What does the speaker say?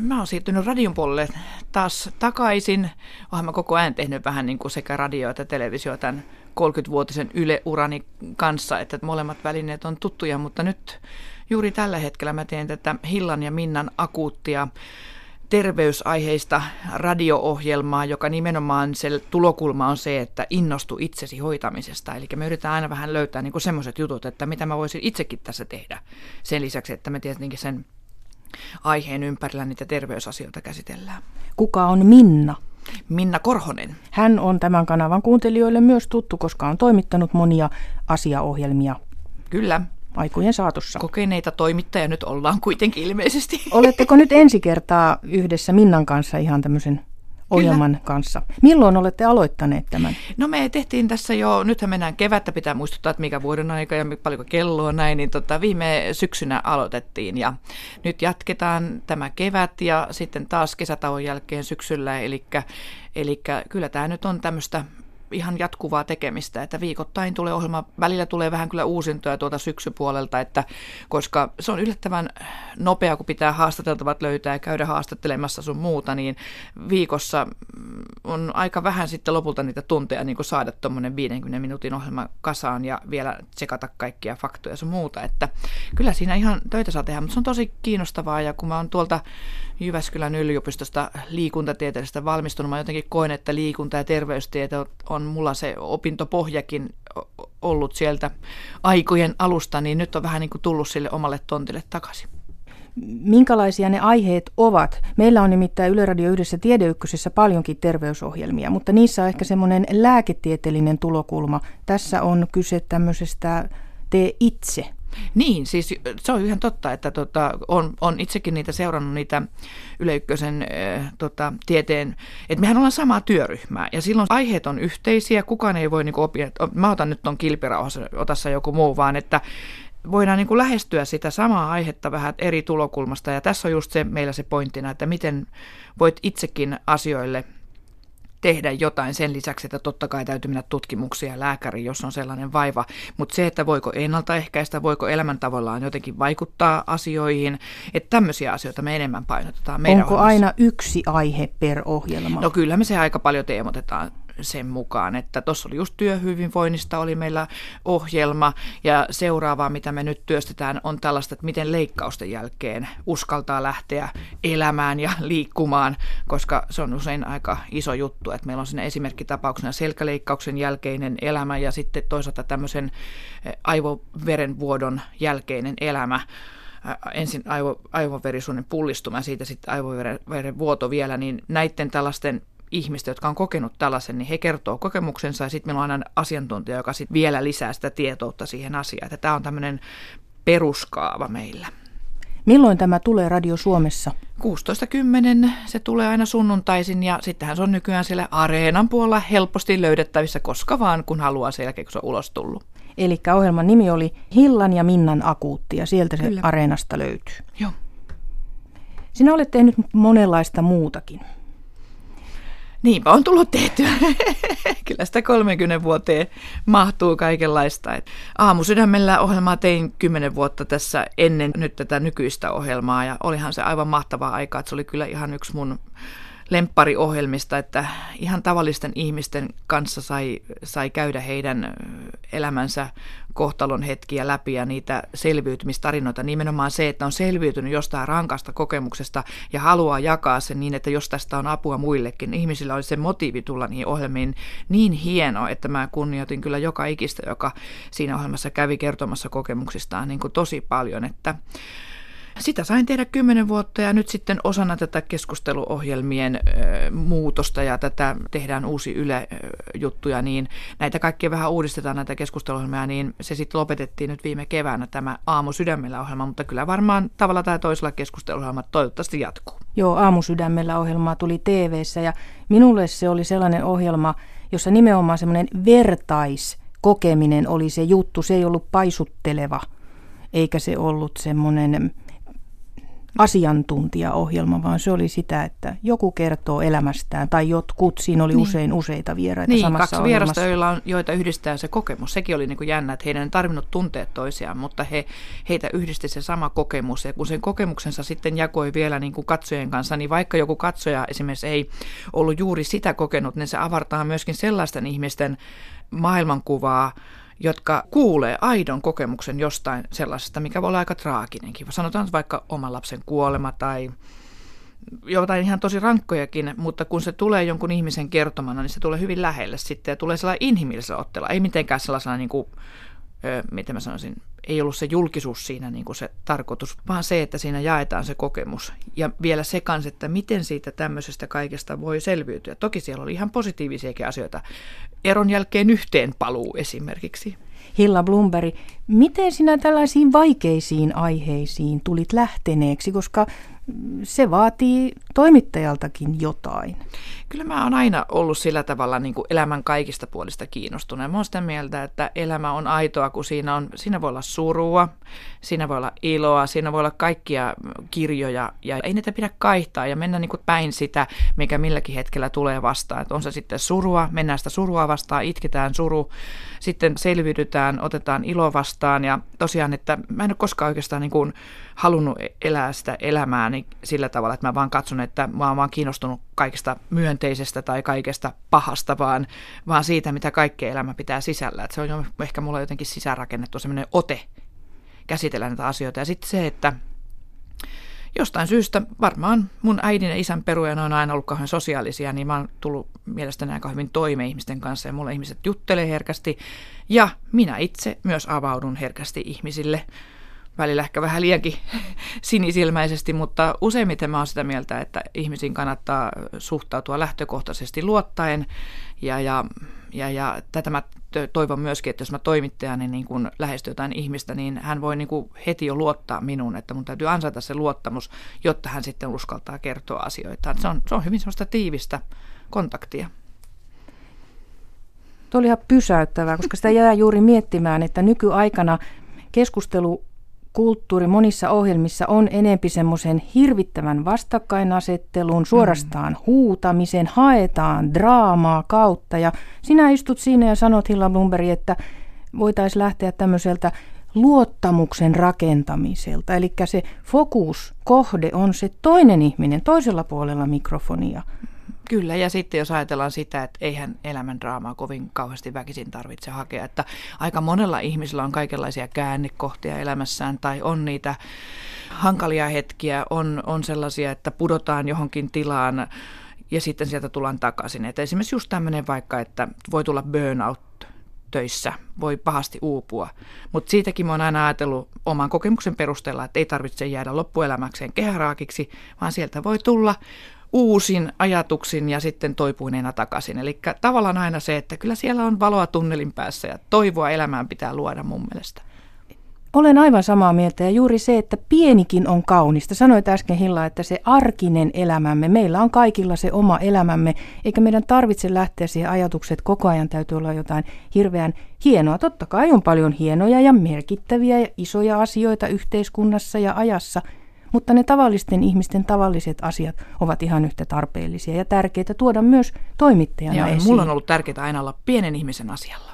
Mä oon siirtynyt radion puolelle taas takaisin. Olen mä koko ajan tehnyt vähän niin kuin sekä radio että televisio tämän 30-vuotisen Yle-urani kanssa, että molemmat välineet on tuttuja, mutta nyt juuri tällä hetkellä mä teen tätä Hillan ja Minnan akuuttia terveysaiheista radio-ohjelmaa, joka nimenomaan se tulokulma on se, että innostu itsesi hoitamisesta. Eli me yritetään aina vähän löytää niin semmoiset jutut, että mitä mä voisin itsekin tässä tehdä. Sen lisäksi, että me tietenkin sen aiheen ympärillä niitä terveysasioita käsitellään. Kuka on Minna? Minna Korhonen. Hän on tämän kanavan kuuntelijoille myös tuttu, koska on toimittanut monia asiaohjelmia. Kyllä. Aikojen saatossa. Kokeneita toimittajia nyt ollaan kuitenkin ilmeisesti. Oletteko nyt ensi kertaa yhdessä Minnan kanssa ihan tämmöisen ohjelman Kyllä. kanssa. Milloin olette aloittaneet tämän? No me tehtiin tässä jo, nythän mennään kevättä, pitää muistuttaa, että mikä vuoden aika ja paljonko kello on näin, niin tota, viime syksynä aloitettiin ja nyt jatketaan tämä kevät ja sitten taas kesätauon jälkeen syksyllä, eli, eli kyllä tämä nyt on tämmöistä ihan jatkuvaa tekemistä, että viikoittain tulee ohjelma, välillä tulee vähän kyllä uusintoja tuolta syksypuolelta, että koska se on yllättävän nopea, kun pitää haastateltavat löytää ja käydä haastattelemassa sun muuta, niin viikossa on aika vähän sitten lopulta niitä tunteja niin kuin saada tuommoinen 50 minuutin ohjelma kasaan ja vielä tsekata kaikkia faktoja sun muuta, että kyllä siinä ihan töitä saa tehdä, mutta se on tosi kiinnostavaa ja kun mä oon tuolta Jyväskylän yliopistosta liikuntatieteestä valmistunut. Mä jotenkin koen, että liikunta- ja terveystiete on mulla se opintopohjakin ollut sieltä aikojen alusta, niin nyt on vähän niin kuin tullut sille omalle tontille takaisin. Minkälaisia ne aiheet ovat? Meillä on nimittäin Yle Radio yhdessä Tiedeykkösessä paljonkin terveysohjelmia, mutta niissä on ehkä semmoinen lääketieteellinen tulokulma. Tässä on kyse tämmöisestä tee itse niin, siis se on ihan totta, että tota, on, on itsekin niitä seurannut niitä Yle Ykkösen äh, tota, tieteen, että mehän ollaan samaa työryhmää ja silloin aiheet on yhteisiä, kukaan ei voi niin oppia, että mä otan nyt ton kilpirauhassa, otassa joku muu, vaan että voidaan niin kuin lähestyä sitä samaa aihetta vähän eri tulokulmasta. Ja tässä on just se meillä se pointtina, että miten voit itsekin asioille tehdä jotain sen lisäksi, että totta kai täytyy mennä tutkimuksia lääkäri, jos on sellainen vaiva. Mutta se, että voiko ennaltaehkäistä, voiko elämäntavoillaan jotenkin vaikuttaa asioihin, että tämmöisiä asioita me enemmän painotetaan meidän Onko ohjelmassa. aina yksi aihe per ohjelma? No kyllä me se aika paljon teemotetaan sen mukaan, että tuossa oli just työhyvinvoinnista oli meillä ohjelma ja seuraavaa, mitä me nyt työstetään, on tällaista, että miten leikkausten jälkeen uskaltaa lähteä elämään ja liikkumaan, koska se on usein aika iso juttu, että meillä on siinä esimerkkitapauksena selkäleikkauksen jälkeinen elämä ja sitten toisaalta tämmöisen eh, aivoverenvuodon jälkeinen elämä. Ensin aivo, aivoverisuonen pullistuma ja siitä sitten aivoveren vuoto vielä, niin näiden tällaisten ihmistä, jotka on kokenut tällaisen, niin he kertoo kokemuksensa ja sitten meillä on aina asiantuntija, joka sitten vielä lisää sitä tietoutta siihen asiaan. Että tämä on tämmöinen peruskaava meillä. Milloin tämä tulee Radio Suomessa? 16.10. Se tulee aina sunnuntaisin ja sittenhän se on nykyään siellä Areenan puolella helposti löydettävissä koska vaan, kun haluaa sen jälkeen, kun se on ulos tullut. Eli ohjelman nimi oli Hillan ja Minnan akuutti ja sieltä se Kyllä. Areenasta löytyy. Joo. Sinä olet tehnyt monenlaista muutakin. Niinpä on tullut tehtyä. Kyllä sitä 30 vuoteen mahtuu kaikenlaista. Aamusydämellä ohjelmaa tein 10 vuotta tässä ennen nyt tätä nykyistä ohjelmaa ja olihan se aivan mahtavaa aikaa. Se oli kyllä ihan yksi mun lemppariohjelmista, että ihan tavallisten ihmisten kanssa sai, sai käydä heidän elämänsä kohtalon hetkiä läpi ja niitä selviytymistarinoita. Nimenomaan se, että on selviytynyt jostain rankasta kokemuksesta ja haluaa jakaa sen niin, että jos tästä on apua muillekin. Ihmisillä oli se motiivi tulla niihin ohjelmiin niin hieno, että mä kunnioitin kyllä joka ikistä, joka siinä ohjelmassa kävi kertomassa kokemuksistaan niin kuin tosi paljon, että sitä sain tehdä kymmenen vuotta ja nyt sitten osana tätä keskusteluohjelmien muutosta ja tätä tehdään uusi Yle-juttuja, niin näitä kaikkia vähän uudistetaan näitä keskusteluohjelmia, niin se sitten lopetettiin nyt viime keväänä tämä Aamu sydämellä ohjelma, mutta kyllä varmaan tavalla tai toisella keskusteluohjelma toivottavasti jatkuu. Joo, Aamu sydämellä ohjelmaa tuli tv ja minulle se oli sellainen ohjelma, jossa nimenomaan semmoinen vertaiskokeminen oli se juttu. Se ei ollut paisutteleva, eikä se ollut semmoinen asiantuntijaohjelma, vaan se oli sitä, että joku kertoo elämästään tai jotkut, siinä oli niin. usein useita vieraita niin, samassa kaksi vierasta, joilla on, joita yhdistää se kokemus. Sekin oli niin kuin jännä, että heidän ei tarvinnut tuntea toisiaan, mutta he, heitä yhdisti se sama kokemus. Ja kun sen kokemuksensa sitten jakoi vielä niin kuin katsojien kanssa, niin vaikka joku katsoja esimerkiksi ei ollut juuri sitä kokenut, niin se avartaa myöskin sellaisten ihmisten maailmankuvaa, jotka kuulee aidon kokemuksen jostain sellaisesta, mikä voi olla aika traaginenkin. Sanotaan vaikka oman lapsen kuolema tai jotain ihan tosi rankkojakin, mutta kun se tulee jonkun ihmisen kertomana, niin se tulee hyvin lähelle sitten ja tulee sellainen inhimillisellä otteella, ei mitenkään sellaisena niin kuin, ö, miten mä sanoisin, ei ollut se julkisuus siinä niin kuin se tarkoitus, vaan se, että siinä jaetaan se kokemus. Ja vielä se kanssa, että miten siitä tämmöisestä kaikesta voi selviytyä. Toki siellä oli ihan positiivisiakin asioita. Eron jälkeen yhteen paluu esimerkiksi. Hilla Blumberg, miten sinä tällaisiin vaikeisiin aiheisiin tulit lähteneeksi, koska se vaatii toimittajaltakin jotain. Kyllä mä oon aina ollut sillä tavalla niin kuin elämän kaikista puolista kiinnostunut. Mä oon sitä mieltä, että elämä on aitoa, kun siinä, on, siinä voi olla surua, siinä voi olla iloa, siinä voi olla kaikkia kirjoja ja ei niitä pidä kaihtaa ja mennä niin kuin päin sitä, mikä milläkin hetkellä tulee vastaan. Että on se sitten surua, mennään sitä surua vastaan, itketään suru, sitten selviydytään, otetaan ilo vastaan ja tosiaan, että mä en ole koskaan oikeastaan niin kuin halunnut elää sitä elämää niin sillä tavalla, että mä vaan katson, että mä oon vaan kiinnostunut kaikesta myönteisestä tai kaikesta pahasta, vaan, vaan siitä, mitä kaikkea elämä pitää sisällä. Että se on jo ehkä mulla jotenkin sisäänrakennettu sellainen ote käsitellä näitä asioita. Ja sitten se, että jostain syystä varmaan mun äidin ja isän peruja on aina ollut kauhean sosiaalisia, niin mä oon tullut mielestäni aika hyvin toimeen ihmisten kanssa ja mulle ihmiset juttelee herkästi ja minä itse myös avaudun herkästi ihmisille välillä ehkä vähän liiankin sinisilmäisesti, mutta useimmiten mä oon sitä mieltä, että ihmisiin kannattaa suhtautua lähtökohtaisesti luottaen ja, ja, ja, ja tätä mä toivon myöskin, että jos mä toimittajani niin kun lähestyn jotain ihmistä, niin hän voi niin heti jo luottaa minuun, että mun täytyy ansaita se luottamus, jotta hän sitten uskaltaa kertoa asioita. Se on, se on hyvin sellaista tiivistä kontaktia. Tuo oli ihan pysäyttävää, koska sitä jää juuri miettimään, että nykyaikana keskustelu kulttuuri monissa ohjelmissa on enempi semmoisen hirvittävän vastakkainasettelun, suorastaan mm. huutamisen, haetaan draamaa kautta. Ja sinä istut siinä ja sanot Hilla Blumberg, että voitaisiin lähteä tämmöiseltä luottamuksen rakentamiselta. Eli se fokus, kohde on se toinen ihminen toisella puolella mikrofonia. Kyllä, ja sitten jos ajatellaan sitä, että eihän elämän draamaa kovin kauheasti väkisin tarvitse hakea, että aika monella ihmisellä on kaikenlaisia käännekohtia elämässään tai on niitä hankalia hetkiä, on, on sellaisia, että pudotaan johonkin tilaan ja sitten sieltä tullaan takaisin. Että esimerkiksi just tämmöinen vaikka, että voi tulla burnout töissä, voi pahasti uupua. Mutta siitäkin mä oon aina ajatellut oman kokemuksen perusteella, että ei tarvitse jäädä loppuelämäkseen kehäraakiksi, vaan sieltä voi tulla uusin ajatuksin ja sitten toipuineena takaisin. Eli tavallaan aina se, että kyllä siellä on valoa tunnelin päässä ja toivoa elämään pitää luoda mun mielestä. Olen aivan samaa mieltä ja juuri se, että pienikin on kaunista. Sanoit äsken Hilla, että se arkinen elämämme, meillä on kaikilla se oma elämämme, eikä meidän tarvitse lähteä siihen ajatukset, että koko ajan täytyy olla jotain hirveän hienoa. Totta kai on paljon hienoja ja merkittäviä ja isoja asioita yhteiskunnassa ja ajassa – mutta ne tavallisten ihmisten tavalliset asiat ovat ihan yhtä tarpeellisia ja tärkeitä tuoda myös toimittajana ja esiin. Mulla on ollut tärkeää aina olla pienen ihmisen asialla.